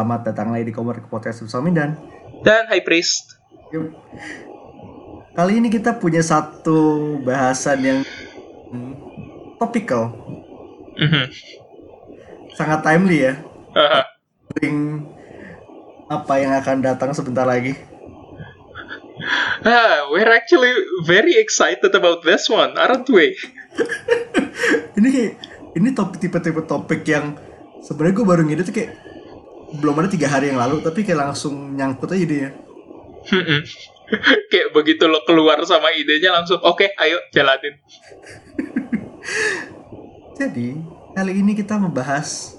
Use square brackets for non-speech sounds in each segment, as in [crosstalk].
Selamat datang lagi di Komar Podcast bersama Mindan. Dan High Priest. Yup. Kali ini kita punya satu bahasan yang topical, Mhm. sangat timely ya. Link apa yang akan datang sebentar lagi. ah, we're actually very excited about this one, aren't we? [laughs] Ini kayak ini topik tipe-tipe topik yang sebenarnya gue baru ngide tuh kayak belum ada tiga hari yang lalu tapi kayak langsung nyangkut aja dia. [laughs] Kayak begitu lo keluar sama idenya langsung, oke, ayo jalanin. [laughs] Jadi kali ini kita membahas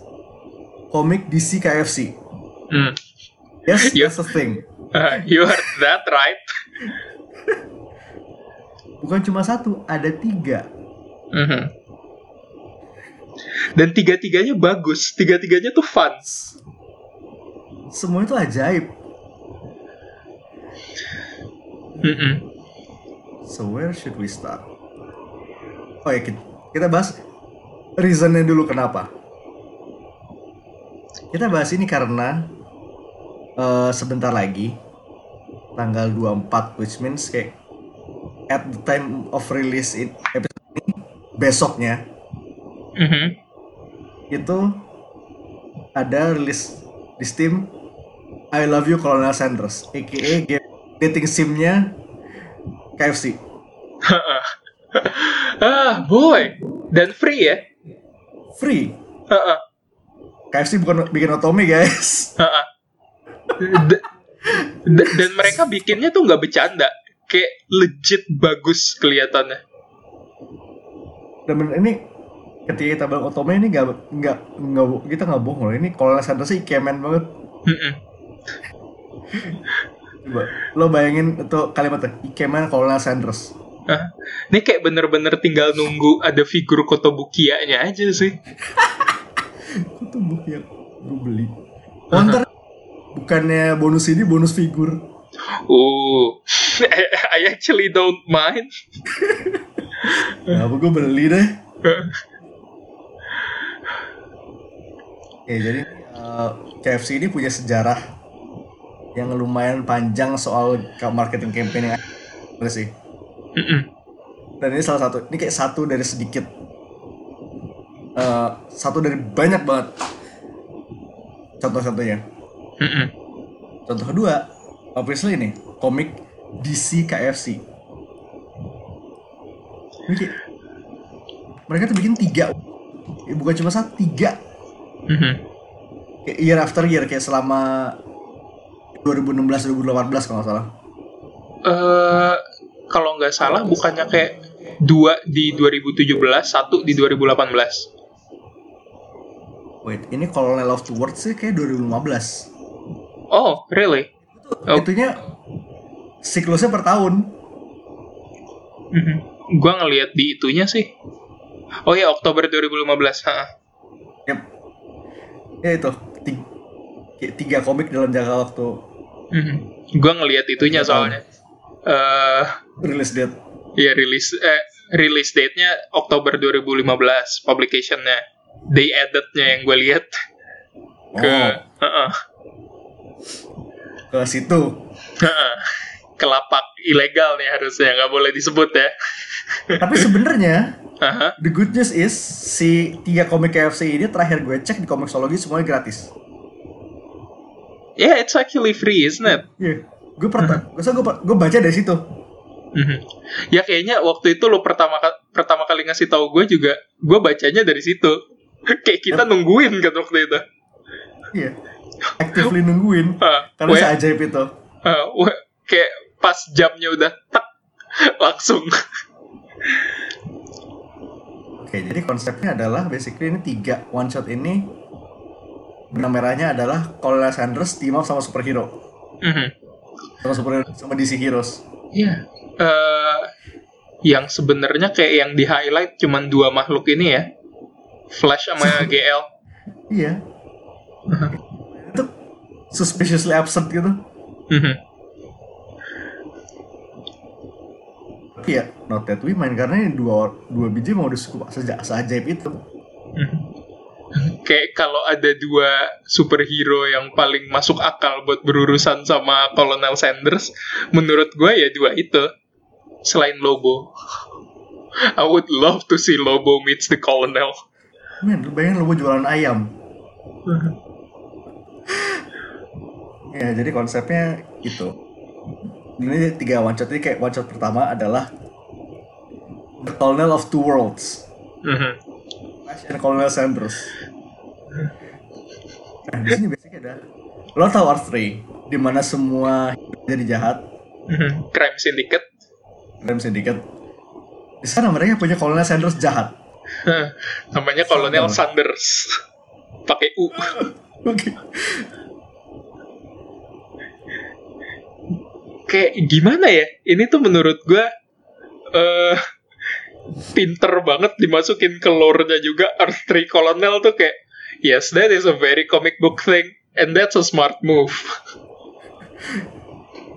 komik DC KFC. Hmm. Yes, [laughs] Yup. that's a thing. Ah, you heard that right? Bukan cuma satu, ada tiga. Mhm. Dan tiga-tiganya bagus, tiga-tiganya tuh fun. Semua itu ajaib. Mhm. So where should we start? Oh ya kita, kita bahas reasonnya dulu kenapa. Kita bahas ini karena eh, sebentar lagi tanggal 24 which means kayak at the time of release in episode ini besoknya Mhm. itu ada rilis di Steam I Love You Colonel Sanders. Aka game dating simnya KFC [laughs] ah, boy. Dan free ya? free. KFC bukan bikin otome guys. [laughs] Dan mereka bikinnya tuh nggak bercanda. Kayak legit bagus kelihatannya. Dan ini ketika kita bilang otome ini nggak nggak nggak kita nggak bohong loh. Ini Colonel Sanders sih ikemen banget. Mm-mm. Coba lo bayangin itu kalimatnya ikemen Colonel Sanders. Hah? ini kayak bener-bener tinggal nunggu ada figur Kotobukiya-nya aja sih. Yang gue beli. Oh, ntar bukannya bonus ini bonus figur. Oh [laughs] I actually don't mind. Nah, apa gue beli deh? Oke, jadi eh, KFC ini punya sejarah yang lumayan panjang soal marketing campaign yang ada sih. Dan ini salah satu, ini kayak satu dari sedikit, eh, satu dari banyak banget contoh-contohnya. Contoh kedua, obviously ini komik DC KFC. Kayak- mereka tuh bikin tiga, Eh, bukan cuma satu, tiga Mhm. kayak year after year kayak selama 2016 2018 kalau nggak salah. Eh, kalau nggak salah bukannya kayak dua di 2017 satu di 2018 Wait, ini Colonel of the World sih kayak 2015. oh really Oh. Itunya siklusnya per tahun. Mhm. Gua ngelihat di itunya sih. Oh ya Oktober 2015. Ha. Yep. Ya itu tiga, tiga komik dalam jangka waktu Mhm. Gua ngelihat itunya soalnya. Eh rilis date. ya rilis eh rilis date-nya Oktober 2015, publication-nya. Day added-nya yang gue lihat ke Oh, Heeh. ke situ. Heeh. ke lapak ilegal nih harusnya nggak boleh disebut ya. Tapi sebenarnya Aha. the good news is si tiga komik KFC ini terakhir gue cek di Komiksologi semuanya gratis. Yeah, it's actually free, isn't it? Iya. Gue pernah, gue gue gue baca dari situ. Mhm. Ya kayaknya waktu itu lo pertama pertama kali ngasih tahu gue juga, gue bacanya dari situ. [laughs] Kayak kita nungguin kan waktu itu. Iya. Actively nungguin [laughs] Ah, karena weh, seajaib itu. ah, weh, kayak pas jamnya udah tak [laughs] langsung. Oke, jadi konsepnya adalah basically ini tiga one shot ini benang merahnya adalah Colonel Sanders team up sama superhero, Mhm. sama superhero sama DC Heroes. Iya. Eh, yang sebenarnya kayak yang di highlight cuman dua makhluk ini ya. Flash sama [laughs] GL. Iya. itu suspiciously absurd gitu. Mhm. Tapi ya, not that we main karena ini dua dua biji mau udah cukup seja seajaib itu. Mhm. Kayak kalau ada dua superhero yang paling masuk akal buat berurusan sama Colonel Sanders, menurut gue ya dua itu. Selain Lobo. I would love to see Lobo meets the Colonel. Men, bayangin mau jualan ayam. [laughs] Ya, jadi konsepnya itu. Ini tiga one shot. Jadi kayak one shot pertama adalah The Colonel of Two Worlds. Mhm. And Colonel Sanders. Nah, di sini biasanya ada lo tau Earth 3 di mana semua jadi jahat, Mhm. Crime Syndicate. Crime Syndicate. Di sana mereka punya Colonel Sanders jahat. Namanya Colonel Sanders. Pakai U. [laughs] Oke. Kayak gimana ya? Ini tuh menurut gue eh pinter banget dimasukin ke lore-nya juga [laughs] Earth 3 Colonel tuh kayak yes that is a very comic book thing and that's a smart move. [laughs]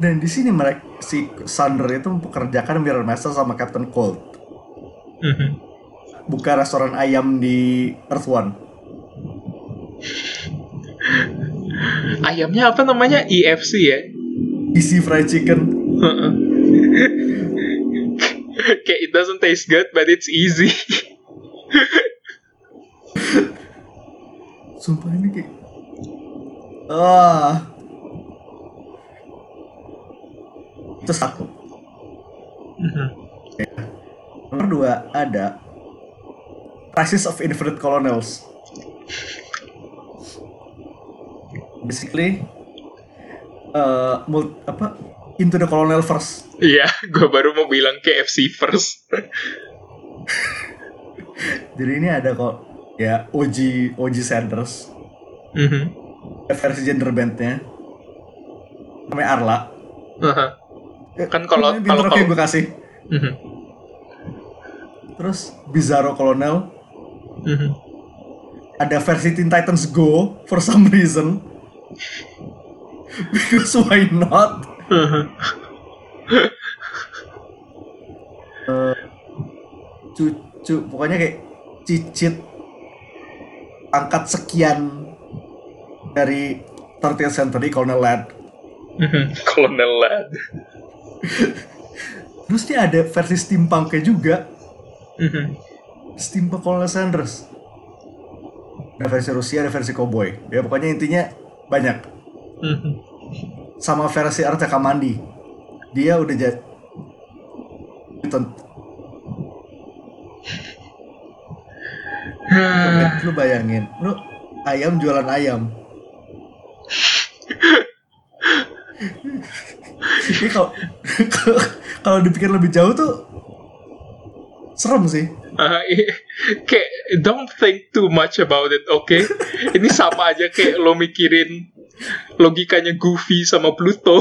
Dan di sini mereka si Sander itu mempekerjakan Mirror Master sama Captain Cold. Mhm. Buka restoran ayam di Earth One. [laughs] Ayamnya apa namanya? EFC ya? Easy fried chicken. [laughs] Kayak it doesn't taste good but it's easy. [laughs] Sumpah ini kayak ah itu satu. Mhm. Nomor dua ada Crisis of Infinite Colonels. Basically, uh, mul- apa into the colonel first. Iya, gue baru mau bilang KFC first. Jadi ini ada kok ya OG OG Sanders, Mhm. versi gender bandnya, namanya Arla. Aha. Kan kalau- Ini kalau- kayak kalau- gue kasih. Mhm. Terus Bizarro Colonel, Mhm. ada versi Teen Titans Go for some reason. [laughs] Because why not? Mhm. Cucu, pokoknya kayak cicit angkat sekian dari 30th century Colonel Ladd. Mhm. [laughs] Colonel Ladd. [laughs] Terus dia ada versi steampunknya juga, Mhm. steampunk Colonel Sanders. Ada versi Rusia, ada versi cowboy. Ya pokoknya intinya banyak. Sama versi Arta Kamandi. Dia udah jadi lu bayangin, lu ayam jualan ayam. Ini kalau kalau dipikir lebih jauh tuh serem sih. Ah, i- kayak don't think too much about it, oke? Ini sama aja kayak lo mikirin logikanya Goofy sama Pluto.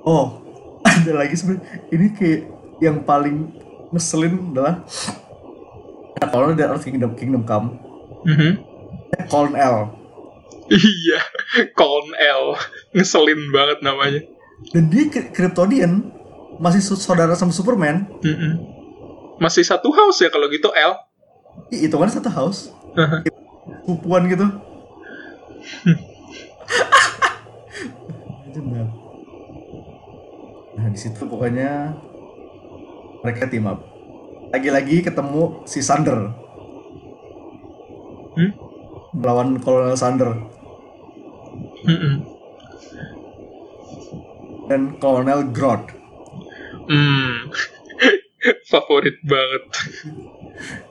Oh, ada lagi sebenarnya. Ini kayak yang paling ngeselin adalah kalau dari Earth Kingdom Kingdom Come, Mhm. Colin L. Iya, Colin L. Ngeselin banget namanya. Dan dia Kry- Kryptonian masih saudara sama Superman. Mhm. Masih satu house ya kalau gitu L. Ih, itu kan satu house. Aha. Pupuan gitu. Nah di situ pokoknya mereka team up. Lagi-lagi ketemu si Sander Hmm? melawan Kolonel Sander Mhm. dan Kolonel Grodd. Hmm. [laughs] Favorit banget.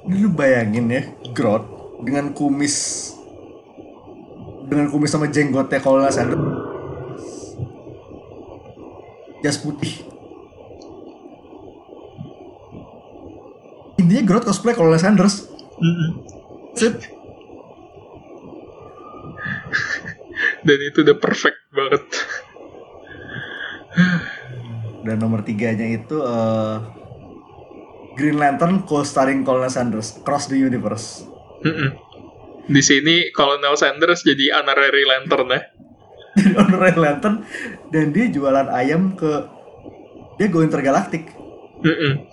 Lu bayangin ya, Grodd dengan kumis dengan kumis sama jenggotnya Kolonel Sander. Jas putih. Intinya Grodd cosplay Kolonel Sanders. Mhm. Sip. Dan itu udah perfect banget. Dan nomor tiganya itu eh, Green Lantern co-starring Colonel Sanders Cross the Universe. Mhm. Di sini Colonel Sanders jadi honorary lantern ya. Jadi [laughs] honorary Lantern dan dia jualan ayam ke dia go intergalaktik. Mm-mm.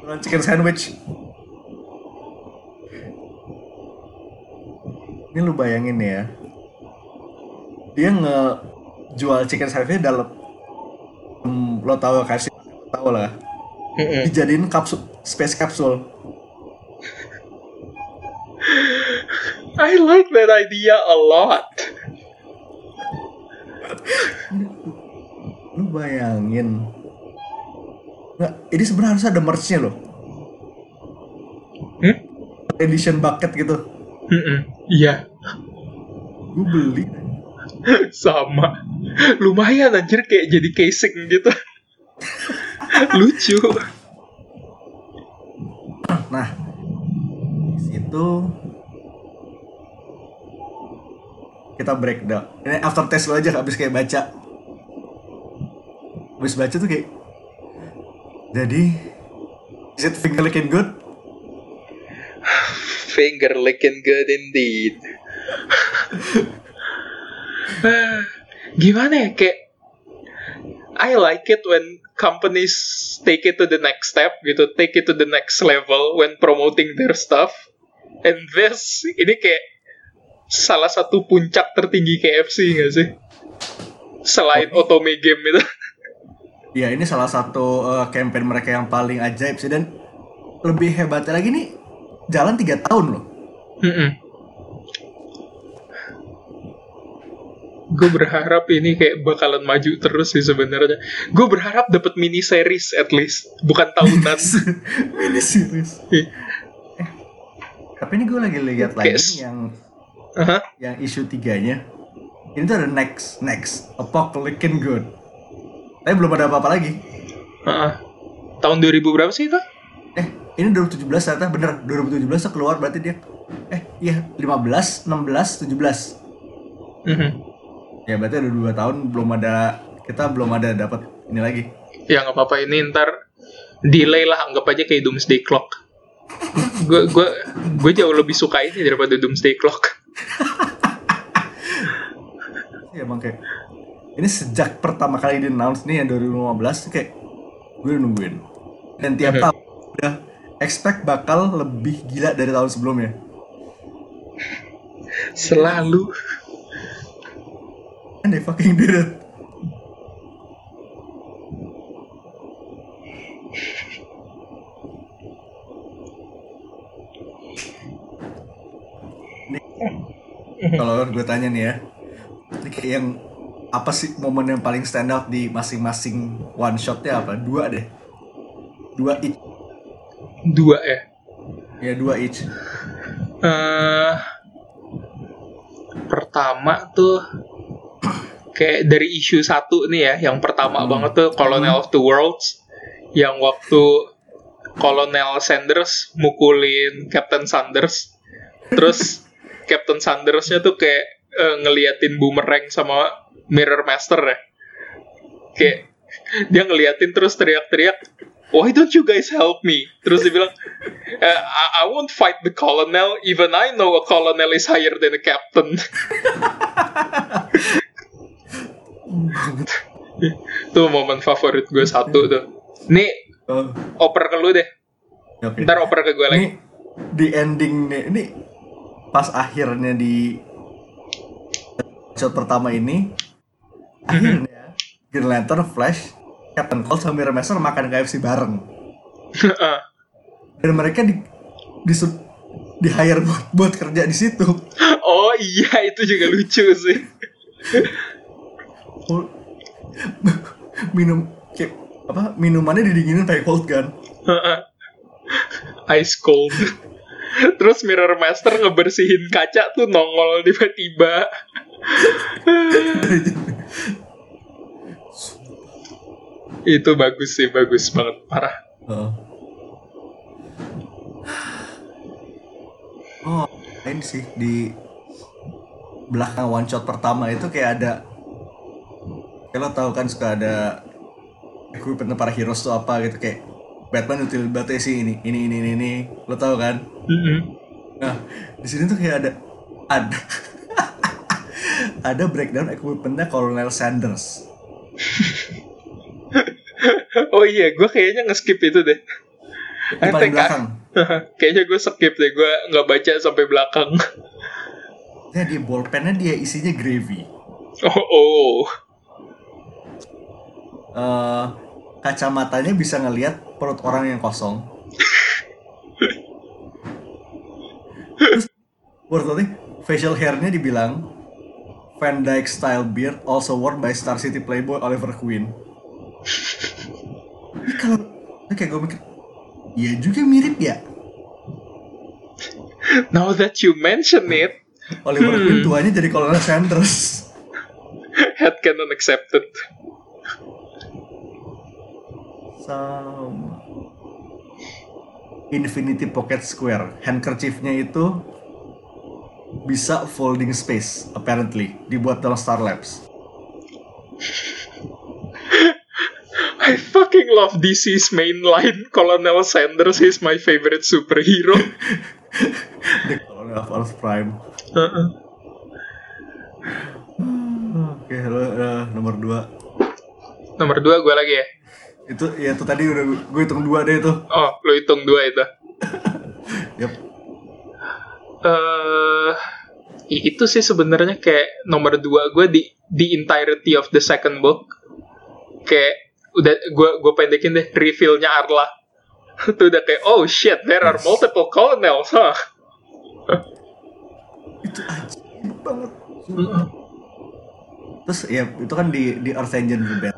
Jualan chicken sandwich. Ini lu bayangin ya. Dia ngejual chicken sandwich dalam lo tau kasih tau lah. Dijadiin kapsul space capsule. I like that idea a lot. Lu bayangin. Nggak, ini sebenarnya harus ada merch-nya loh. Hmm? Edition bucket gitu. Mm-mm. Iya, Gue beli. [laughs] sama. Lumayan anjir kayak jadi casing gitu. [laughs] Lucu. Nah, di situ kita breakdown. Ini after test lo aja habis kayak baca. Habis baca tuh kayak jadi is it finger looking good? [sighs] Finger licking good indeed. [sighs] Gimana ya kayak I like it when companies take it to the next step gitu, take it to the next level when promoting their stuff. And this ini kayak salah satu puncak tertinggi KFC nggak sih? Selain otome game itu. [laughs] Ya ini salah satu uh, campaign mereka yang paling ajaib sih dan lebih hebatnya lagi nih jalan tiga tahun loh. Gue berharap ini kayak bakalan maju terus sih sebenarnya. Gue berharap dapat mini series at least, bukan tahunan. [laughs] Mini series. Eh, tapi ini gue lagi lihat lagi s- yang Aha. yang isu tiganya. Ini tuh ada next next apocalypse good. Tapi belum ada apa-apa lagi. Heeh. Tahun 2000 berapa sih itu? Eh, ini 2017 ternyata bener 2017 tuh keluar berarti dia. Eh, iya 15, 16, 17. Mhm. Ya berarti ada dua tahun belum ada kita belum ada dapat ini lagi. Ya nggak apa-apa ini ntar delay lah anggap aja kayak Doomsday Clock. Gue gue gue jauh lebih suka ini daripada Doomsday Clock. Iya bang kayak ini sejak pertama kali di announce nih yang 2015 tuh kayak gue udah nungguin. Dan tiap Mhm. tahun udah expect bakal lebih gila dari tahun sebelumnya. Selalu. And they fucking did it. Kalau gue tanya nih ya, ini kayak yang apa sih momen yang paling stand out di masing-masing one shotnya apa? Dua deh, dua each, Dua ya. ya dua each. eh pertama tuh kayak dari isu satu nih ya, yang pertama Hmm. banget tuh Colonel of the Worlds, yang waktu Colonel Sanders mukulin Captain Sanders, terus Captain Sandersnya tuh kayak eh, ngeliatin boomerang sama Mirror Master ya, kayak dia ngeliatin terus teriak-teriak, why don't you guys help me? Terus dia bilang, "Eh, I, I won't fight the colonel, even I know a colonel is higher than a captain. [laughs] Itu momen favorit gue satu tuh. Nih, Oh, oper ke lu deh. Ntar oper ke gue lagi. Ini di ending nih, ini pas akhirnya di shot pertama ini, akhirnya Green Lantern, Flash, Captain Cold sama Mirror Master makan KFC bareng. [laughs] Dan mereka di di di hire buat, buat kerja di situ. oh iya, itu juga lucu sih. Minum kayak apa minumannya didinginin pakai cold gun. [laughs] Ice cold. Terus Mirror Master ngebersihin kaca tuh nongol tiba-tiba. itu bagus sih, bagus banget, parah. Oh. Ini sih di belakang one shot pertama itu kayak ada kalau tahu kan suka ada equipment para heroes tuh apa gitu kayak Batman util batu sih ini ini ini ini, ini. lo tahu kan Mm-mm. nah di sini tuh kayak ada ada [laughs] ada breakdown equipmentnya Colonel Sanders [laughs] Oh iya, gue kayaknya nge-skip itu deh. Di paling belakang. [laughs] kayaknya gue skip deh, gue nggak baca sampai belakang. Ya di bolpennya dia isinya gravy. Oh, oh. Eh, kacamatanya bisa ngelihat perut orang yang kosong. Terus worth it, facial hairnya dibilang Van Dyke style beard also worn by Star City Playboy Oliver Queen. Ini kalau ini kayak gue mikir, iya juga mirip ya. Now that you mention it, Oliver Hmm. Queen tuanya jadi Colonel Sanders. headcanon accepted. Sama. Infinity Pocket Square. Handkerchiefnya itu bisa folding space, apparently. Dibuat dalam Star Labs. [laughs] I fucking love DC's mainline. Colonel Sanders is my favorite superhero. [laughs] The Colonel of Earth Prime. Uh-uh. [sighs] Oke, lo, eh, nomor 2. Nomor dua gue lagi ya. Itu ya itu tadi udah gue hitung dua deh itu. Oh, lo hitung dua itu. [laughs] Yep. eh i- itu sih sebenarnya kayak nomor dua gue di the entirety of the second book kayak udah gue gue pendekin deh revealnya Arla [laughs] itu udah kayak oh shit there are multiple colonels huh [laughs] Itu banget. Terus ya itu kan di di Earth Engine Rebel.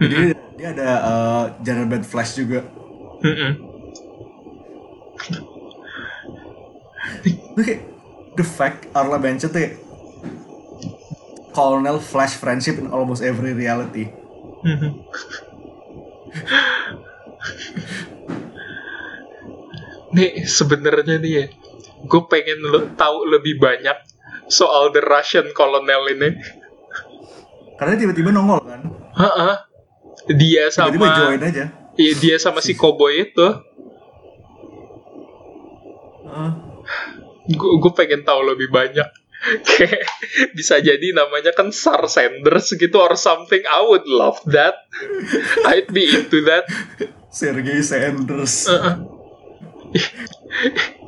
Jadi dia ada eh, General Bad Flash juga. Itu kayak the fact Arla Bench tuh kayak Colonel Flash friendship in almost every reality. Nih sebenarnya nih ya gue pengen lo tahu lebih banyak soal the Russian colonel ini Karena tiba-tiba nongol kan. Heeh. Dia Tiba-tiba sama join aja. Iya dia sama si cowboy itu. Heeh. Gue gue pengen tahu lebih banyak. [laughs] Kayak bisa jadi namanya kan Sar Sanders gitu or something. I would love that. I'd be into that. Sergei Sanders. Heeh. [laughs]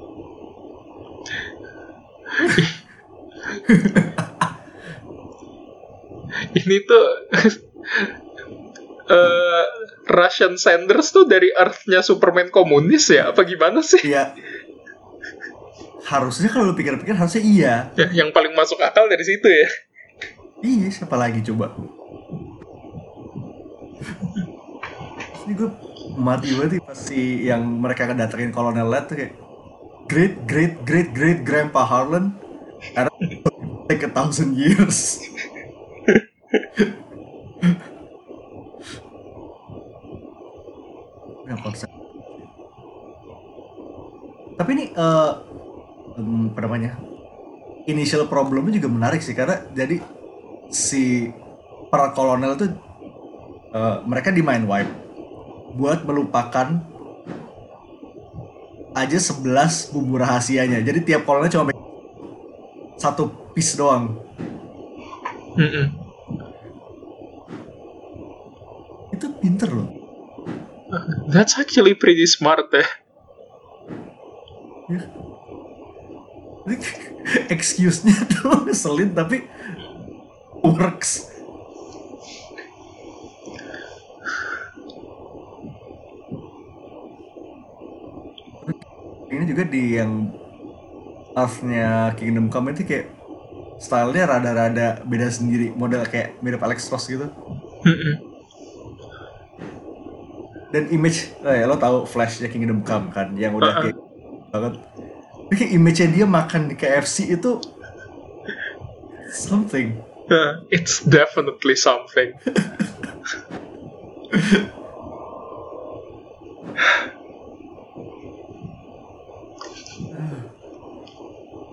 Ini tuh eh Russian Sanders tuh dari Earth-nya Superman komunis ya? Apa gimana sih? Iya. Harusnya kalau lu pikir-pikir harusnya iya. Ya, yang paling masuk akal dari situ ya. Iya, siapa lagi coba? Ini gue mati banget nih pas si yang mereka kedatengin Kolonel Led tuh kayak Great, great, great, great Grandpa Harlan Karena take a thousand years [laughs] konsep. Tapi ini eh em, apa namanya? Initial problemnya juga menarik sih karena jadi si para kolonel itu eh, mereka di mind wipe buat melupakan aja 11 bumbu rahasianya. Jadi tiap kolonel cuma satu piece doang. Mm-mm. Itu pinter loh. That's actually pretty smart ya. [laughs] Excuse-nya tuh ngeselin tapi works. Ini juga di yang Earth-nya Kingdom Come itu kayak stylenya rada-rada beda sendiri, model kayak mirip Alex Ross gitu. Dan image, eh, lo tahu Flash-nya Kingdom Come kan, yang udah Uh-uh. kayak banget. Tapi image-nya dia makan di KFC itu something. Uh, It's definitely something.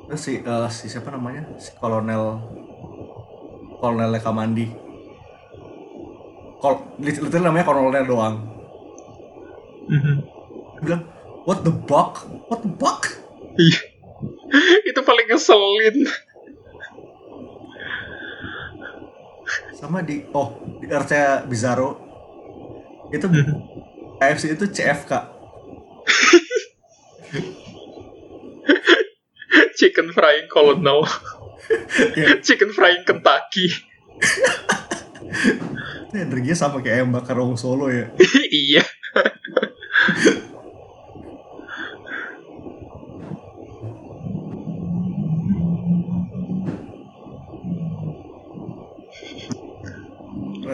Terus si, eh, si siapa namanya? Si Kolonel Kolonel Kamandi. Kol, literally namanya Kolonel doang. Mhm. Bilang, what the buck? What the buck? Iya. Itu paling ngeselin. Sama di, oh, di RC Bizarro. itu KFC itu CFK [laughs] Chicken frying colonel. ya, [laughs] Chicken frying Kentucky. [laughs] energinya sama kayak ayam bakar Solo ya iya.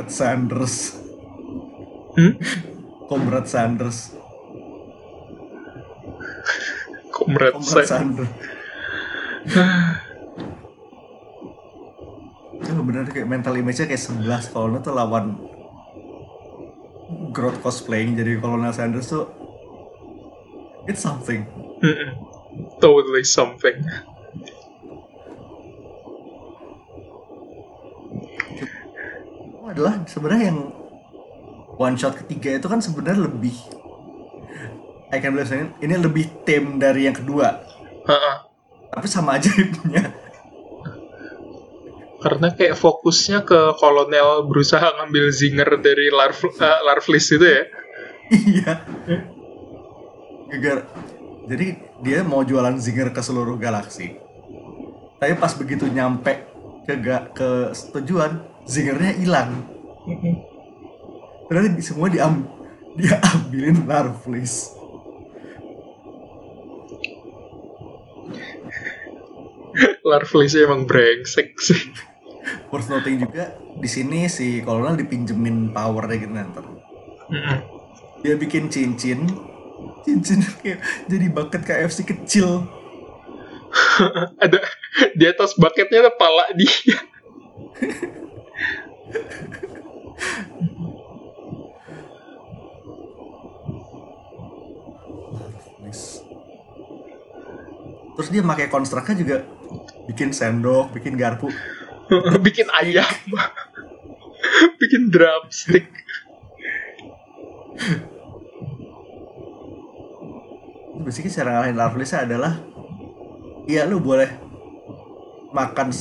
Red Sanders Hmm? Comrade Sanders Comrade Comrade. Sanders [sighs] itu bener kayak mental image-nya kayak 11 kalau tuh lawan Groot cosplaying jadi Colonel Sanders tuh it's something Mm-mm. Totally something. Adalah sebenarnya yang one shot ketiga itu kan sebenarnya lebih I can believe saying, ini lebih tim dari yang kedua Ha-ha. tapi sama aja punya Karena kayak fokusnya ke kolonel berusaha ngambil zinger dari Larv eh, Larvlis itu ya. iya Gegar. jadi dia mau jualan zinger ke seluruh galaksi tapi pas begitu nyampe ke ga, ke tujuan zingernya hilang. Berarti semua diam dia ambilin larvlis Larvlisnya emang brengsek sih. worth noting juga di sini si kolonel dipinjemin powernya gitu nanti dia bikin cincin. Cincin [laughs] kayak jadi bucket KFC kecil. [laughs] Ada di atas bucketnya ada pala dia. [laughs] Terus dia pakai konstruknya juga bikin sendok bikin garpu [laughs] bikin ayam. [laughs] bikin drumstick. basically cara ngalahin larvlisnya adalah iya lu boleh makan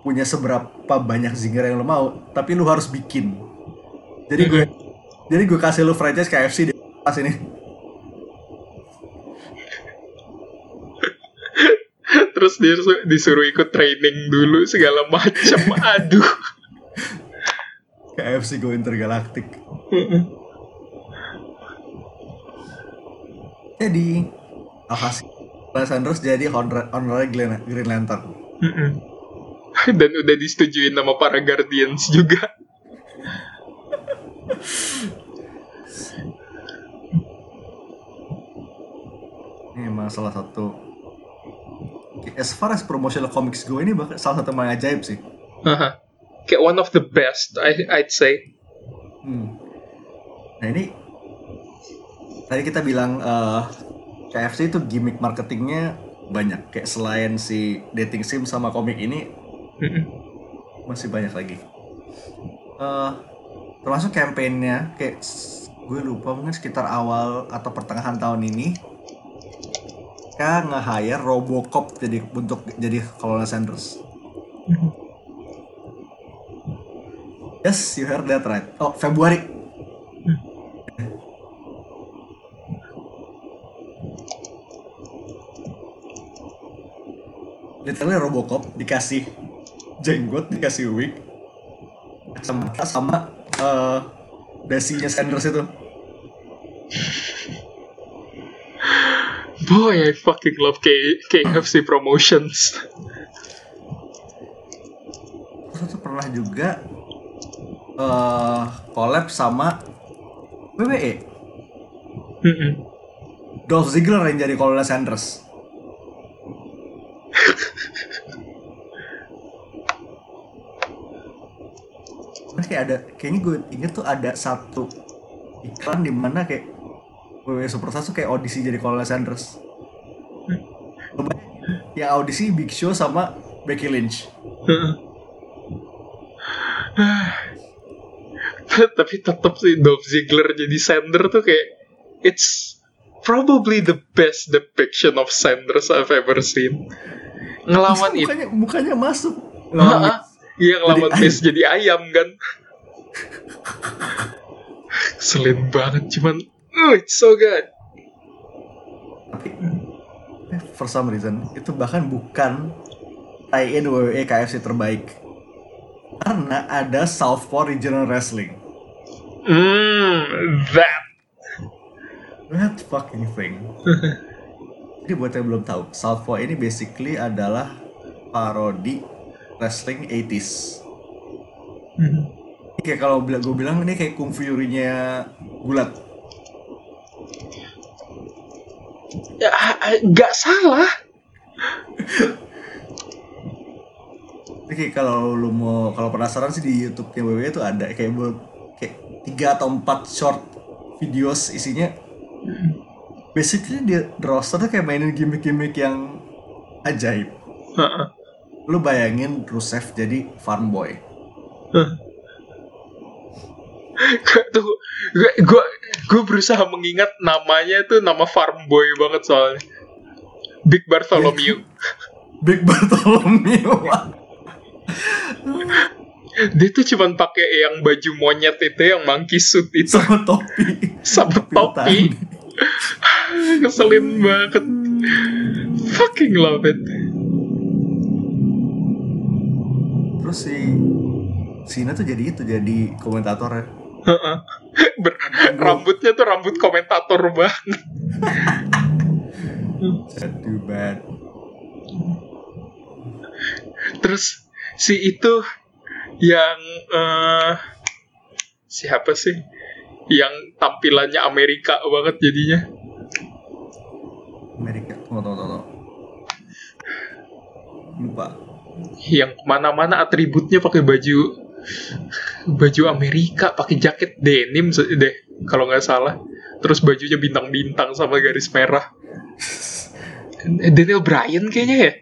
punya seberapa banyak zinger yang lu mau tapi lu harus bikin jadi gue jadi gue kasih lu franchise KFC di pas ini [laughs] Terus dia su- disuruh ikut training dulu segala macam. [laughs] Aduh. KFC Go Intergalactic Mm-mm. jadi alhasil Colonel Sanders jadi honor honorary Green, Lantern Mm-mm. [laughs] Dan udah disetujuin sama para Guardians juga. ini emang salah satu as far as promotional comics go ini bahkan salah satu yang ajaib sih Haha. Kayak one of the best, I, I'd say. Hmm. Nah ini tadi kita bilang eh, KFC itu gimmick marketingnya banyak. Kayak selain si dating sim sama komik ini Mm-mm. masih banyak lagi. Eh, termasuk kampanyenya kayak gue lupa mungkin sekitar awal atau pertengahan tahun ini mereka nge-hire Robocop jadi untuk jadi Colonel Sanders. Yes, you heard that right. Oh, Februari. Literally Robocop dikasih jenggot, dikasih wig, sama sama eh, dasinya Sanders itu. Boy, I fucking love K- KFC promotions. Terus tuh pernah juga eh collab sama WWE. Mm-mm. Dolph Ziggler yang jadi Colonel Sanders. Terus kayak ada, kayaknya gue inget tuh ada satu iklan di mana kayak WWE Superstar tuh kayak audisi jadi Colonel Sanders. Yang audisi Big Show sama Becky Lynch. [laughs] Tapi tetap sih Dolph Ziggler jadi Sanders tuh kayak it's probably the best depiction of Sanders I've ever seen. Ngelawan itu. mukanya, mukanya masuk. Ngelawan. Iya ngelawan Miz [laughs] jadi ayam kan. Selin banget cuman oh it's so good. Tapi eh, for some reason itu bahkan bukan tie-in WWE KFC terbaik. Karena ada Southpaw Regional Wrestling. Hmm, that. That fucking thing. [laughs] Jadi buat yang belum tahu, Southpaw ini basically adalah parodi wrestling 80s. Hmm. Ini kayak kalau bilang gue bilang ini kayak Kung Fury-nya gulat. Ya, ah, ah, nggak salah. Kayak kalau lu mau kalau penasaran sih di YouTube-nya WWE itu ada kayak buat kayak tiga atau empat short videos isinya basically dia roster tuh kayak mainin gimmick-gimmick yang ajaib. Heeh. Lu bayangin Rusev jadi farm boy. Gue tuh gue gue gue berusaha mengingat namanya tuh nama farm boy banget soalnya. Big Bartholomew. [laughs] Big Bartholomew. Dia tuh cuman pakai yang baju monyet itu yang monkey suit itu sama topi. sama Topi topi. [laughs] Keselin banget. Fucking love it. Terus si Sina tuh jadi itu jadi komentator ya. [laughs] Ber- rambutnya tuh rambut komentator banget. Sad too bad. Terus si itu yang eh siapa sih? Yang tampilannya Amerika banget jadinya. Amerika. Tunggu, tunggu, tunggu. Lupa. Yang ke mana-mana atributnya pakai baju baju Amerika, pakai jaket denim deh kalau nggak salah. Terus bajunya bintang-bintang sama garis merah. Daniel Bryan kayaknya ya?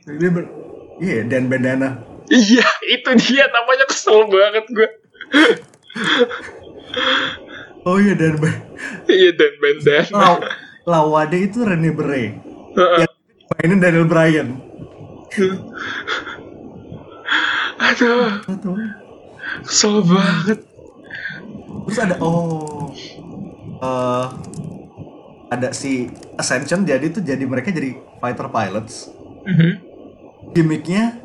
Iya, dan bandana. Iya, itu dia namanya kesel banget gue. Oh iya, dan Iya dan bandana. Law Lawade itu Rene Beret. Heeh. Mainin Daniel Bryan. [laughs] Aduh, kesel banget. terus ada oh eh ada si Ascension jadi tuh jadi mereka jadi fighter pilots. Mhm. Gimmicknya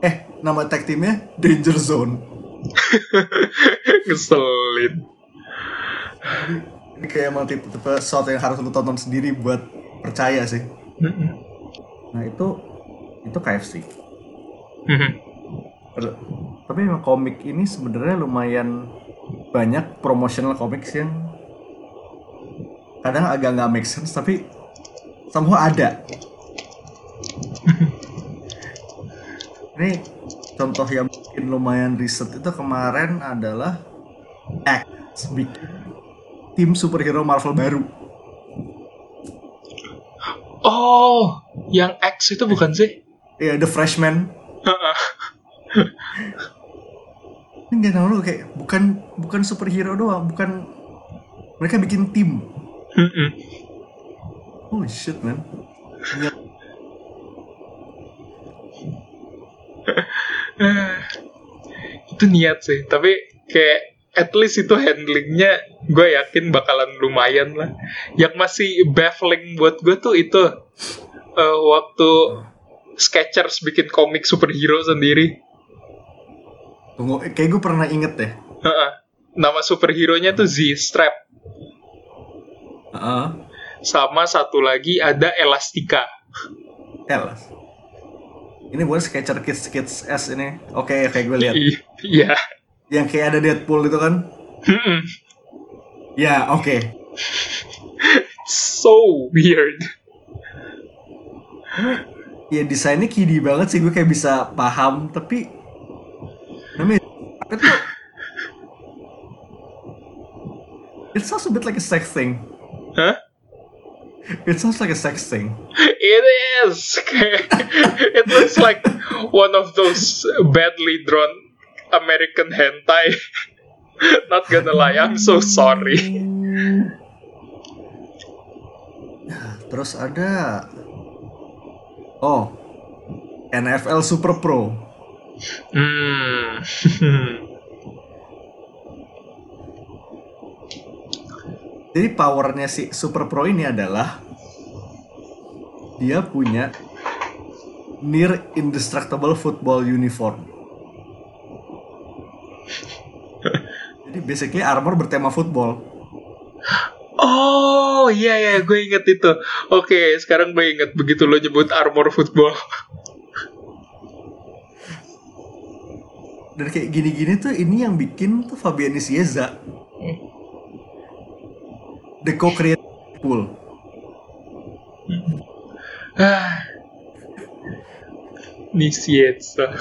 eh nama tag teamnya Danger Zone. [laughs] Ngeselin. Ini kayak emang tipe tipe sesuatu yang harus lu tonton sendiri buat percaya sih. Mhm. Nah itu itu KFC. Mhm. Ada- Tapi emang komik ini sebenarnya lumayan banyak promotional comics yang kadang agak nggak make sense tapi somehow ada. [laughs] ini contoh yang mungkin lumayan riset itu kemarin adalah X bikin tim superhero Marvel baru. Oh, yang X itu bukan sih? Ya The Freshman. Heeh. Ini nggak tahu kayak bukan bukan superhero doang, bukan mereka bikin tim. Holy shit man. [laughs] Itu niat sih, tapi kayak at least itu handlingnya gue yakin bakalan lumayan lah. Yang masih baffling buat gue tuh itu eh, waktu Skechers bikin komik superhero sendiri. Tunggu, kayak gue pernah inget deh. Nama superhero-nya tuh Z-Strap. Heeh. Sama satu lagi ada Elastika. Hell. Ini bukan Sketcher Kids Kids S ini. Oke, kayak gue lihat. Iya. Yang kayak ada Deadpool itu kan? Ya, oke. So weird. Ya desainnya kiddie banget sih gue kayak bisa paham, tapi namanya itu It sounds a bit like a sex thing. Hah? It sounds like a sex thing. It is. [laughs] it looks like one of those badly drawn American hentai. [laughs] Not gonna lie, I'm so sorry. Terus ada Oh, NFL Super Pro. Hmm. [laughs] Jadi powernya si Super Pro ini adalah dia punya near indestructible football uniform. Jadi basically armor bertema football. Oh iya ya gue inget itu. Oke sekarang gue inget begitu lo nyebut armor football. Dan kayak gini-gini tuh ini yang bikin tuh Fabian Nicieza. The co-creator pool. Ah. Nisietsa.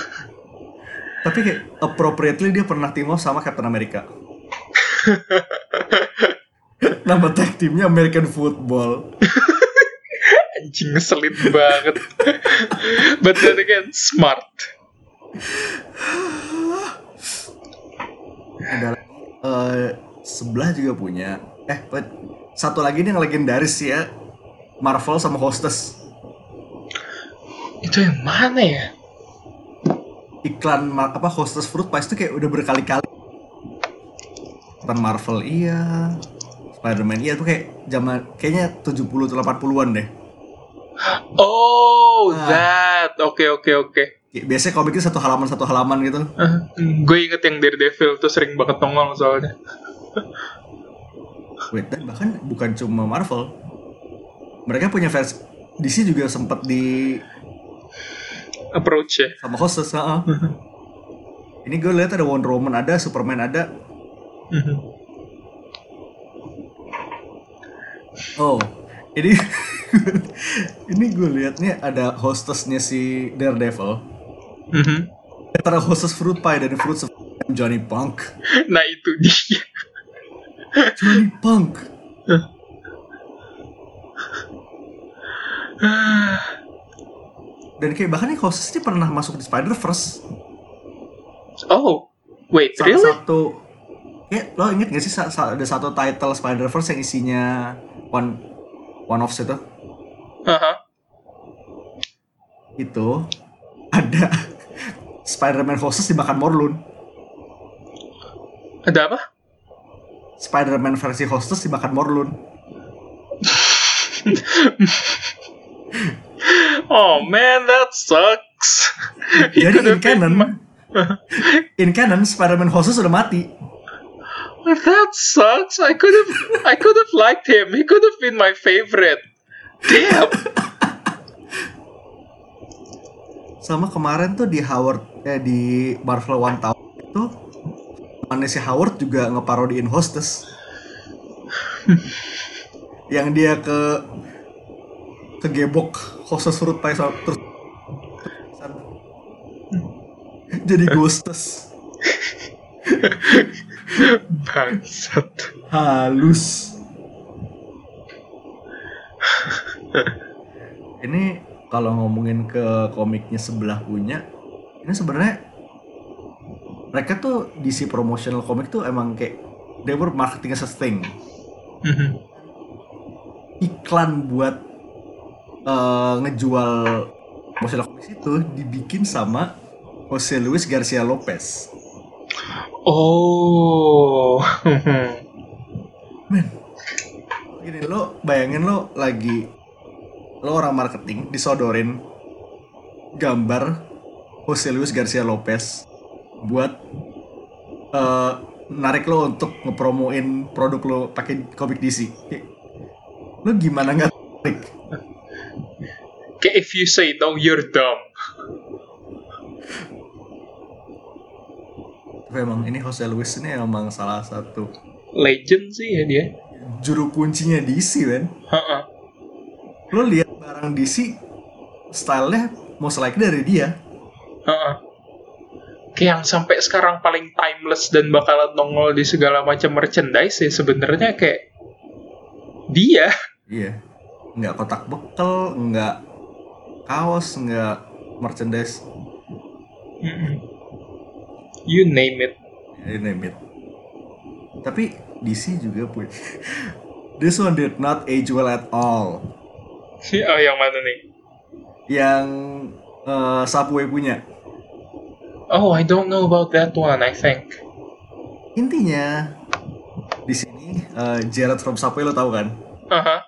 Tapi kayak appropriately dia pernah team up sama Captain America. [laughs] Nama tag timnya American Football. Anjing ngeselin banget. But then again, smart. Ada eh, sebelah juga punya. Eh, satu lagi nih yang legendaris ya. Marvel sama Hostess. Itu yang mana ya? Iklan apa Hostess Fruit Pies itu kayak udah berkali-kali. Captain Marvel iya. Spider-Man iya tuh kayak zaman kayaknya 70 atau 80-an deh. Oh, Ah. that. Oke, oke, oke. Kayak Biasanya komiknya satu halaman satu halaman gitu. Ah, gue inget yang Daredevil tuh sering banget nongol soalnya. [laughs] Wait, dan bahkan bukan cuma Marvel. Mereka punya versi DC juga sempat di Approach ya. sama Hostess, heeh. [laughs] Ini gue lihat ada Wonder Woman ada, Superman ada. Mhm. Oh, ini [laughs] ini gue liatnya ada hostessnya si Daredevil. Mhm. Antara hostess Fruit Pie dan Fruits of Johnny Punk. [laughs] Nah itu dia. Johnny Punk. Dan kayak bahkan nih hostess ini pernah masuk di Spider Verse. Oh, wait, Salah really? satu ya lo inget gak sih ada satu title Spider Verse yang isinya one one of itu Haha. itu ada Spider-Man hostess dimakan Morlun Ada apa? Spider-Man versi hostess dimakan Morlun [laughs] Oh man, that sucks. Jadi in canon [laughs] in canon Spider-Man hostess udah mati That sucks. I could have, I could have liked him. He could have been my favorite. Damn. [laughs] sama kemarin tuh di Howard eh di Marvel One Town itu temannya si Howard juga ngeparodiin hostess. [laughs] Yang dia ke kegebok hostess fruit pie sama- terus jadi ghostess. Bangsat. halus. [laughs] Ini kalau ngomongin ke komiknya sebelah punya ini sebenarnya mereka tuh DC promotional comic tuh emang kayak they were marketing as a thing Mhm. iklan buat eh, ngejual promotional comics itu dibikin sama Jose Luis Garcia Lopez Oh. men gini lo bayangin lo lagi lo orang marketing disodorin gambar Jose Luis Garcia Lopez buat eh, narik lo untuk ngepromoin produk lo pakai komik DC lo gimana nggak tarik Kayak if you say no, you're dumb. tapi emang ini Jose Luis ini emang salah satu Legend sih ya dia. juru kuncinya DC Ha-ha. lo lihat barang DC stylenya most likely dari dia Kayak yang sampai sekarang paling timeless dan bakalan nongol di segala macam merchandise ya sebenarnya kayak dia. Iya. Nggak kotak bekel, nggak kaos, nggak merchandise. You name it. You name it. Tapi DC juga punya. [laughs] This one did not age well at all. Oh yang mana nih? Yang eh, Subway punya. Oh, I don't know about that one. I think. Intinya di sini eh, Jared from Subway lo tau kan? Aha.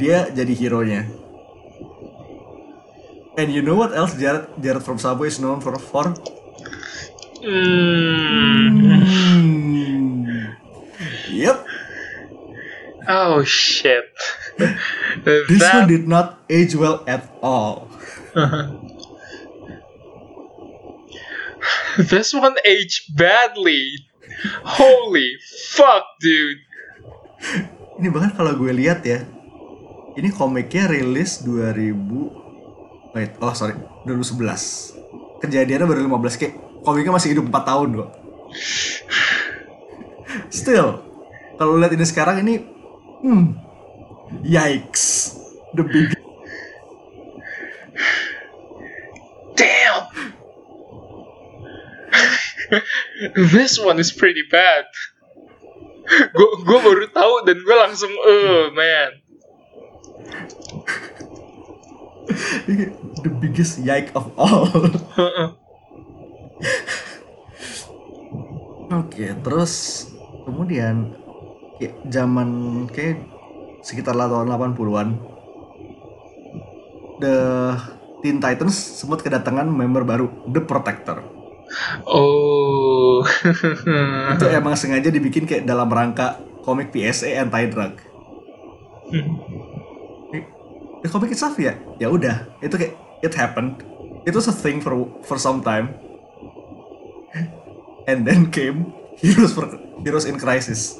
Dia jadi hero-nya. And you know what else Jared Jared from Subway is known for? for? Hmm. Yep. Oh shit. This one That did not age well at all. [laughs] this one aged badly. Holy fuck, dude. Ini bahkan kalau gue lihat ya, ini komiknya rilis 2000 Wait, oh sorry, 2011. Kejadiannya baru 15 kayak komiknya masih hidup 4 tahun kok. [laughs] Still, kalau lihat ini sekarang ini hmm, yikes. The big Damn. This one is pretty bad. Gue gue baru tahu dan gue langsung eh man. the biggest yike of all. Oke, terus kemudian kayak zaman kayak sekitar tahun 80-an The Teen Titans sempat kedatangan member baru, The Protector. Oh. Itu emang sengaja dibikin kayak dalam rangka komik PSA anti-drug. The comic itself ya, ya udah, itu kayak it happened. It was a thing for for some time. And then came Heroes for Heroes in Crisis.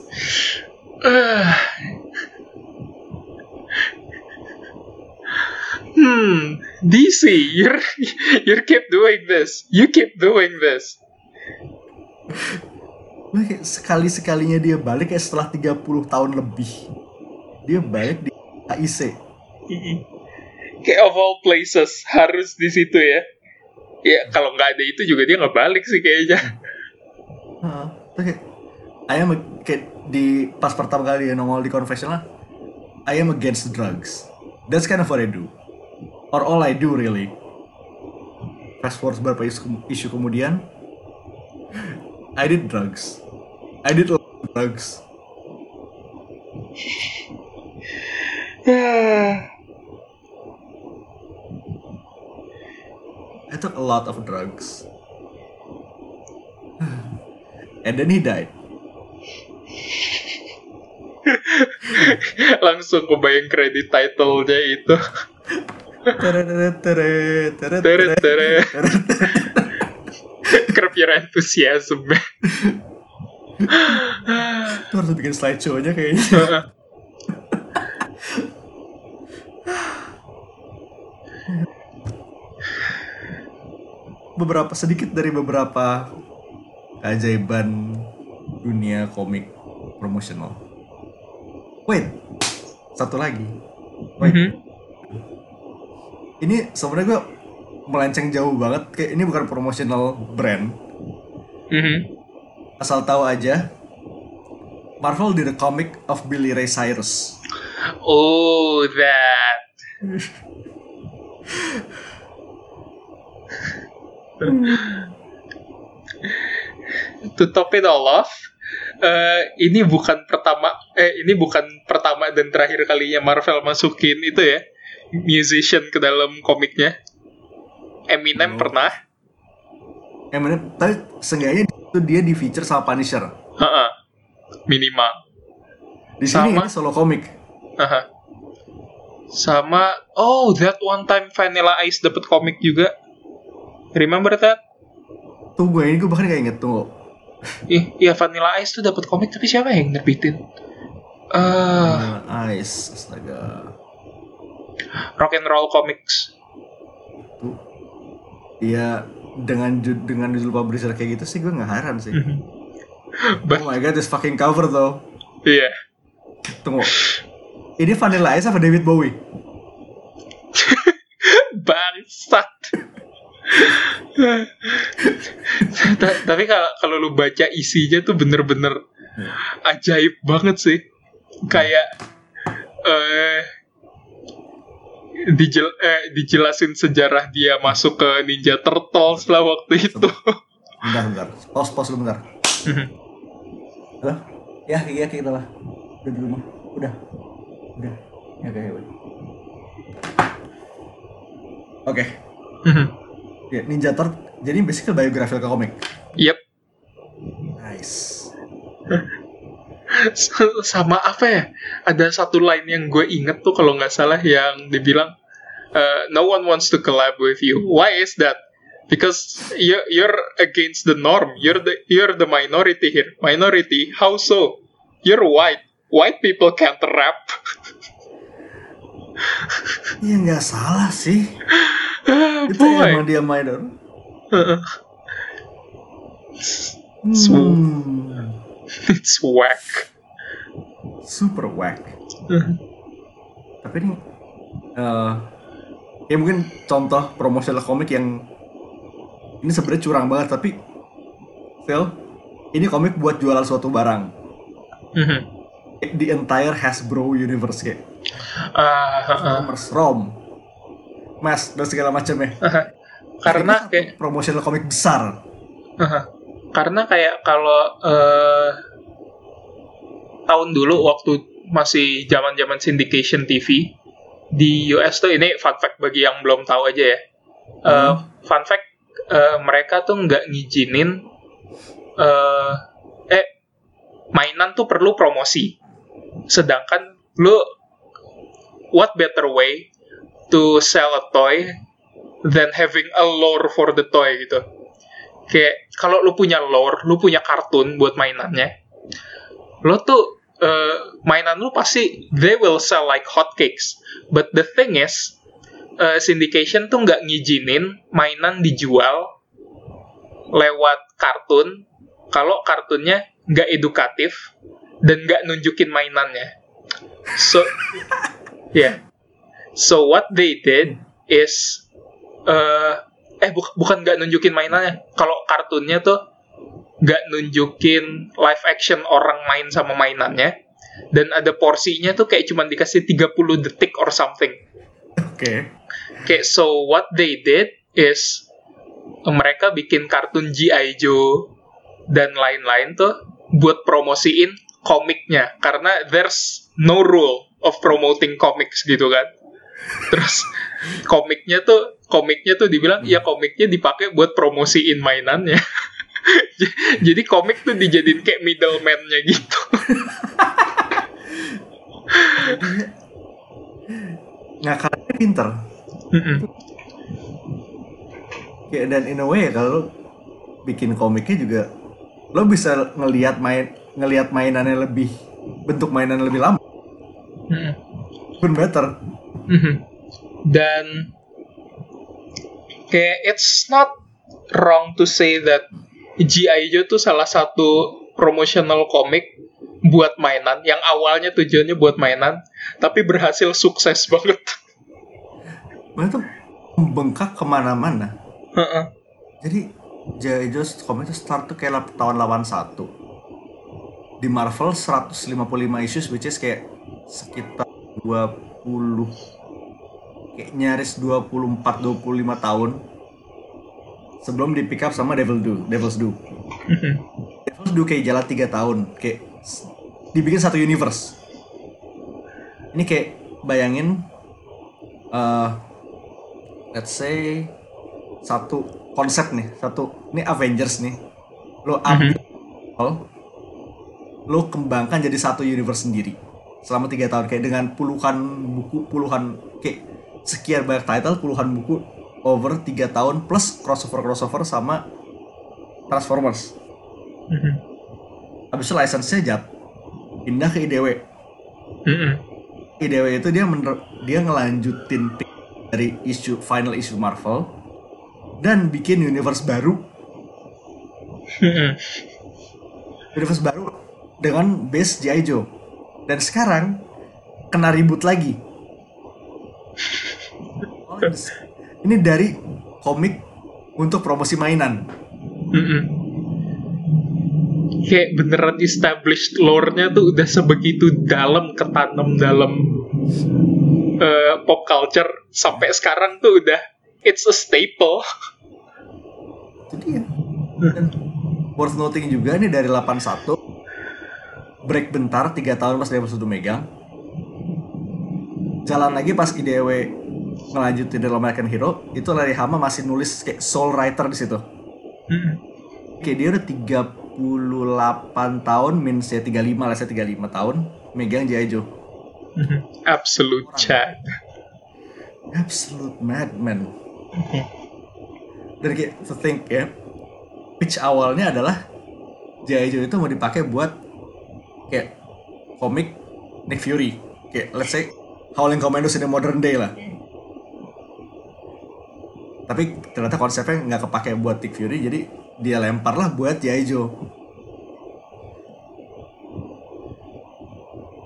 [sighs] hmm, DC, you're you keep doing this. You keep doing this. Gue kayak sekali-sekalinya dia balik kayak setelah 30 tahun lebih. Dia balik di AIC. Kayak of all places harus di situ ya. Ya kalau nggak ada itu juga dia nggak balik sih kayaknya. Heeh. Terus kayak I am a- kayak di pas pertama kali dia nongol di confessional I am against drugs. That's kind of what I do. Or all I do really. Fast forward beberapa isu, isu kemudian I did drugs. I did a lot of drugs. I took a lot of drugs. And then he died. Langsung kebayang kredit title-nya itu. [laughs] Curb your enthusiasm. Itu harus bikin slideshow aja kayaknya. beberapa sedikit dari beberapa keajaiban dunia komik promosional. Wait, satu lagi. Wait, Mhm. Ini sebenarnya gue melenceng jauh banget. Kayak ini bukan promotional brand. Mhm. Asal tahu aja, Marvel did a comic of Billy Ray Cyrus. Oh, that. to top it all off, eh, ini bukan pertama, eh ini bukan pertama dan terakhir kalinya Marvel masukin itu ya musician ke dalam komiknya. Eminem Oh. pernah, Eminem, tapi seenggaknya itu dia di feature sama Punisher. Heeh. minimal. Di sini Sama. ini solo komik. Aha. Sama, oh that one time Vanilla Ice dapat komik juga. Remember that? Tunggu ini gue bahkan kayak inget tunggu. Ih, iya Vanilla Ice tuh dapat komik tapi siapa yang nerbitin? Uh, Ice, astaga. Rock and Roll Comics. Iya dengan dengan judul publisher kayak gitu sih gue nggak heran sih. But- oh my god, this fucking cover though. Iya. Tunggu. Ini Vanilla Ice apa David Bowie? [laughs] Bangsat. [laughs] Ta- tapi kalau kalau lu baca isinya tuh bener-bener ajaib banget sih. Kayak eh dijel eh, dijelasin sejarah dia masuk ke Ninja Turtles lah waktu itu. Bentar, bentar. Pause, pause dulu bentar. Halo? ya iya kita lah udah di rumah udah udah ya oke ya, oke Mhm. ya Ninja Turtle jadi basically biographical komik Yep. nice [laughs] [laughs] sama apa ya? Ada satu line yang gue inget tuh kalau nggak salah yang dibilang uh, no one wants to collab with you. Why is that? Because you're, you're against the norm. You're the you're the minority here. Minority how so? You're white. White people can't rap. Iya [laughs] nggak salah sih. Ah, itu boy. emang dia minor. Hmm, [laughs] it's whack. Super whack. Tapi ini eh ya mungkin contoh promosional komik yang ini sebenarnya curang banget tapi Phil ini komik buat jualan suatu barang. Mhm. the entire Hasbro universe kayak. Ah, ah, ah. commerce ROM Mas dan segala macam ya karena kayak promosional komik besar. Aha. Karena kayak kalau eh, tahun dulu waktu masih zaman-zaman syndication TV di US tuh ini fun fact bagi yang belum tahu aja ya. Eh, fun fact eh, mereka tuh nggak ngizinin eh eh mainan tuh perlu promosi. Sedangkan lu what better way to sell a toy than having a lore for the toy gitu kayak kalau lu punya lore, lu punya kartun buat mainannya, lo tuh eh, mainan lu pasti they will sell like hotcakes. But the thing is, eh, syndication tuh nggak ngizinin mainan dijual lewat kartun kalau kartunnya nggak edukatif dan nggak nunjukin mainannya. So, [laughs] yeah. So what they did is eh eh buk- bukan nggak nunjukin mainannya. Kalau kartunnya tuh nggak nunjukin live action orang main sama mainannya dan ada porsinya tuh kayak cuman dikasih 30 detik or something. oke Kayak so what they did is mereka bikin kartun G.I. Joe dan lain-lain tuh buat promosiin komiknya karena there's no rule of promoting comics gitu kan. Terus komiknya tuh komiknya tuh dibilang ya komiknya dipakai buat promosiin mainannya. [laughs] Jadi komik tuh dijadiin kayak middleman-nya gitu. [laughs] ngakalnya pinter Mm-mm. ya dan in a way kalau bikin komiknya juga lo bisa ngelihat main ngelihat mainannya lebih bentuk mainannya lebih lama Mm-mm. pun better Mhm. Dan kayak it's not wrong to say that G.I. Joe tuh salah satu promotional komik buat mainan yang awalnya tujuannya buat mainan tapi berhasil sukses [laughs] banget. Mereka tuh membengkak ke mana-mana Heeh. jadi G.I. Joe komik itu start tuh kayak tahun 81 di Marvel 155 issues which is kayak sekitar 20 kayak nyaris 24 25 tahun sebelum di pick up sama Devil Do Devil's Do. Devil's Do [laughs] kayak jalan 3 tahun kayak dibikin satu universe. Ini kayak bayangin eh let's say satu konsep nih satu ini Avengers nih. Lo ambil lo kembangkan jadi satu universe sendiri selama tiga tahun kayak dengan puluhan buku puluhan kayak sekian banyak title puluhan buku over tiga tahun plus crossover crossover sama Transformers Mhm. habis itu license-nya jat pindah ke IDW Mhm. IDW itu dia mener- dia ngelanjutin ti- dari isu final issue Marvel dan bikin universe baru Mhm. universe baru dengan base G.I. Joe dan sekarang kena ribut lagi. Oh, ini dari komik untuk promosi mainan. Mhm. Kayak beneran established lore-nya tuh udah sebegitu dalam ketanam dalam eh, pop culture sampai sekarang tuh udah it's a staple. itu dia. Dan worth noting juga nih dari 81 break bentar tiga tahun pas dia sudah megang jalan lagi pas IDW ngelanjutin The American Hero itu Larry Hama masih nulis kayak soul writer di situ Mm-mm. kayak dia udah 38 tahun means ya 35 lah saya 35 tahun megang G.I. Joe Mhm. Absolute Chad. absolute madman dan kayak to think ya pitch awalnya adalah. Joe itu mau dipakai buat kayak komik Nick Fury kayak let's say Howling Commandos in the modern day lah tapi ternyata konsepnya nggak kepake buat Nick Fury jadi dia lempar lah buat G.I. Joe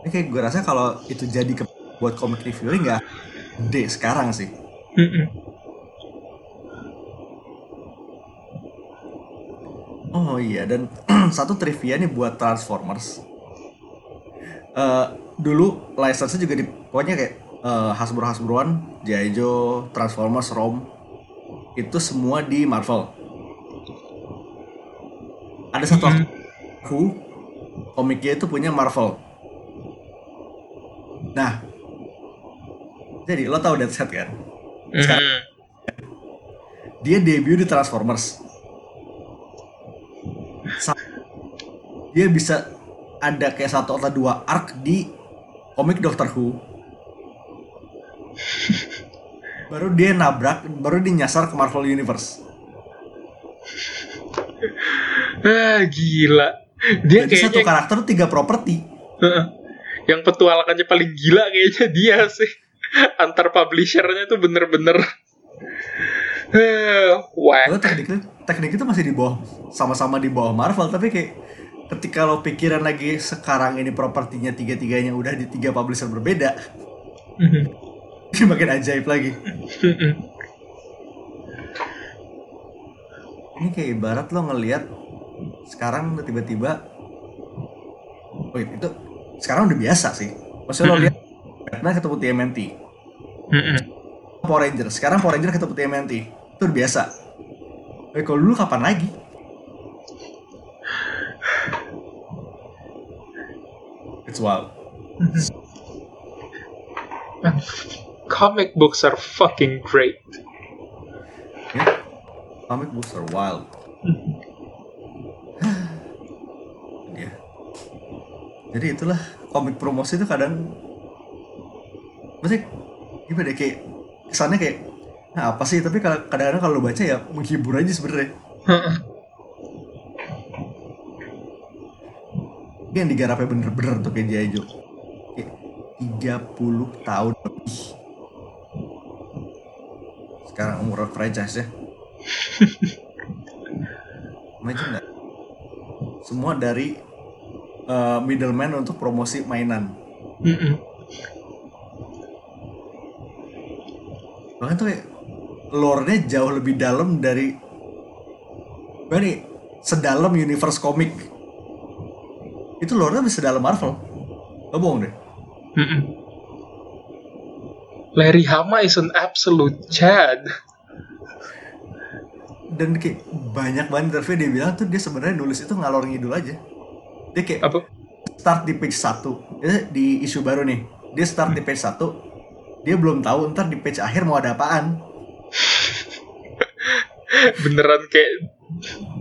ini kayak gue rasa kalau itu jadi ke buat komik Nick Fury nggak gede sekarang sih. Oh iya dan [clears throat] satu trivia nih buat Transformers. Eh dulu license juga di pokoknya kayak eh, Hasbro Hasbroan, G.I. Joe, Transformers, Rom itu semua di Marvel. Ada satu Mhm. Who komiknya itu punya Marvel. Nah, jadi lo tau Deadset kan? Mhm. Dia debut di Transformers. Dia bisa ada kayak satu atau dua arc di komik Doctor Who. baru dia nabrak, baru dia nyasar ke Marvel Universe. Ah, gila. Dia Jadi satu kayaknya karakter tuh tiga properti. Yang petualangannya paling gila kayaknya dia sih. [laughs] Antar publishernya tuh bener-bener Eh, wah. Lalu teknik teknik itu masih di bawah sama-sama di bawah Marvel tapi kayak ketika lo pikiran lagi sekarang ini propertinya tiga-tiganya udah di tiga publisher berbeda. Mhm. dia [laughs] makin ajaib lagi. Mhm. ini kayak ibarat lo ngelihat sekarang tiba-tiba wait itu sekarang udah biasa sih. Maksudnya lo lihat Batman ketemu TMNT Mhm. Power Ranger sekarang Power Ranger ketemu TMNT itu udah biasa. Eh kalau dulu kapan lagi It's wild. [laughs] Comic books are fucking great. ya comic books are wild. [sighs] Ya jadi itulah komik promosi itu kadang maksudnya gimana ya, kayak kesannya kayak nah apa sih? Tapi kadang-kadang kalau lo baca ya menghibur aja sebenarnya [laughs] Ini yang digarapnya bener-bener tuh kayak. Joe kayak 30 tahun lebih. Sekarang umur franchise ya imagine [laughs] nggak? Semua dari uh, middleman untuk promosi mainan. Mhm. bahkan tuh kayak lore-nya jauh lebih dalam dari nih sedalam universe komik itu lore-nya bisa dalam Marvel. Gak bohong deh. Mhm. Larry Hama is an absolute Chad. dan kayak banyak banget interview dia bilang tuh dia sebenarnya nulis itu ngalor ngidul aja. Dia kayak Apa? start di page 1 Dia di isu baru nih. Dia start di page 1 dia belum tahu ntar di page akhir mau ada apaan. Beneran kayak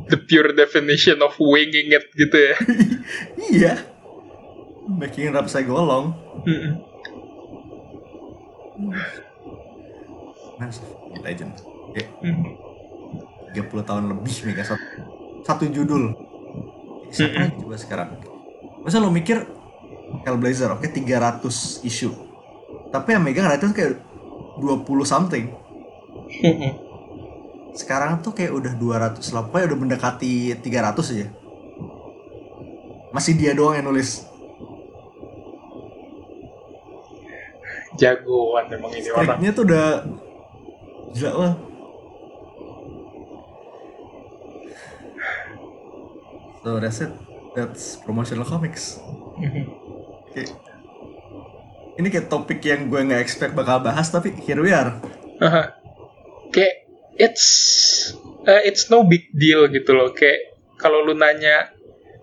the pure definition of winging it gitu ya. [laughs] iya. Making rap saya golong. Mhm. Massive legend. Kayak Mhm. 30 tahun lebih mega satu, satu judul. Siapa lagi coba sekarang? Masa lo mikir Hellblazer oke 300 isu. Tapi yang megang rata kayak 20 something. Sekarang tuh kayak udah 200 lah pokoknya udah mendekati 300 aja masih dia doang yang nulis Jagoan emang ini orang. Tuh udah gila lah so that's it that's promotional comics. Kayak- ini kayak topik yang gue nggak expect bakal bahas tapi here we are. Kayak it's uh, it's no big deal gitu loh. Kayak kalau lu nanya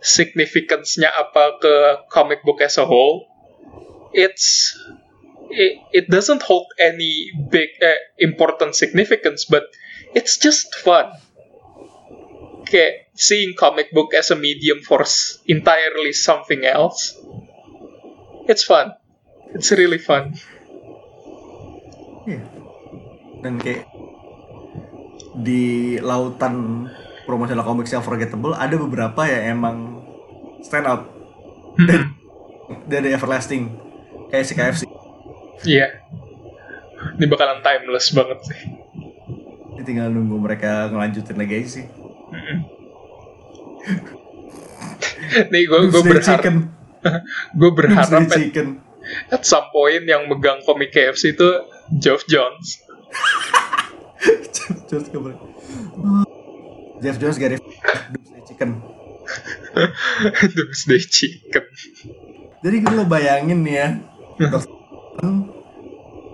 significance-nya apa ke comic book as a whole, it's it, it doesn't hold any big uh, important significance, but it's just fun. Okay, seeing comic book as a medium for entirely something else, it's fun. It's really fun. Iya. Dan kayak di lautan promosional comics yang forgettable ada beberapa yang emang stand out Hmm. dari everlasting kayak si KFC. Iya. Ini bakalan timeless banget sih. Ini tinggal nunggu mereka ngelanjutin lagi aja sih. Mm-mm. [laughs] Nih gue gue berharap [laughs] gue berharap at some point yang megang komik KFC itu Geoff Jones. [laughs] Jeff Jones gak boleh. Jeff Jones gak ada Doomsday Chicken. Doomsday Chicken. Jadi lo bayangin nih ya,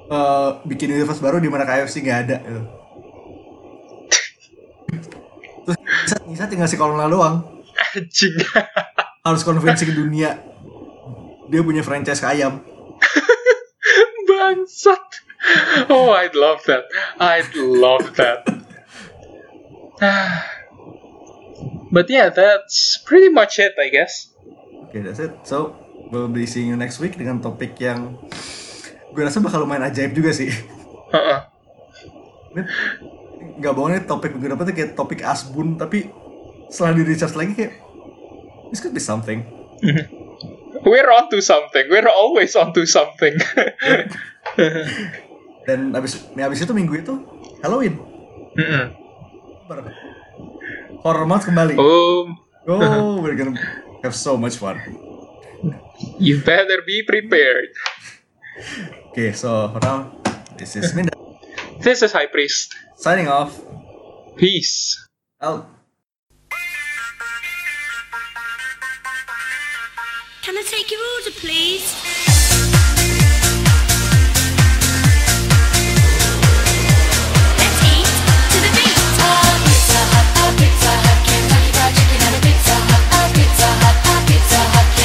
eh, bikin universe baru di mana KFC nggak ada. gitu. Terus Nisa, Nisa tinggal si kolonel doang. Anjing. Harus convincing dunia. Dia punya franchise ke ayam. Bangsat. [laughs] Oh, I'd love that. I'd love that. [sighs] But yeah, that's pretty much it, I guess. Oke, that's it. So, we'll be seeing you next week dengan topik yang gue rasa bakal lumayan ajaib juga sih. [laughs] Heeh. Ini Gak bohong nih topik minggu depan tuh kayak topik asbun tapi setelah di research lagi kayak this could be something. [laughs] We're onto something. We're always onto something. Dan abis, nih abis itu minggu itu Halloween. Mm-mm. Ber- Horror month kembali. oh, Oh, [laughs] we're gonna have so much fun. you better be prepared. Okay, so for now, this is Minda This is High Priest. signing off. Peace. Out. Can I take your order, please? Pizza Hut, Pizza Hut, Pizza Hut.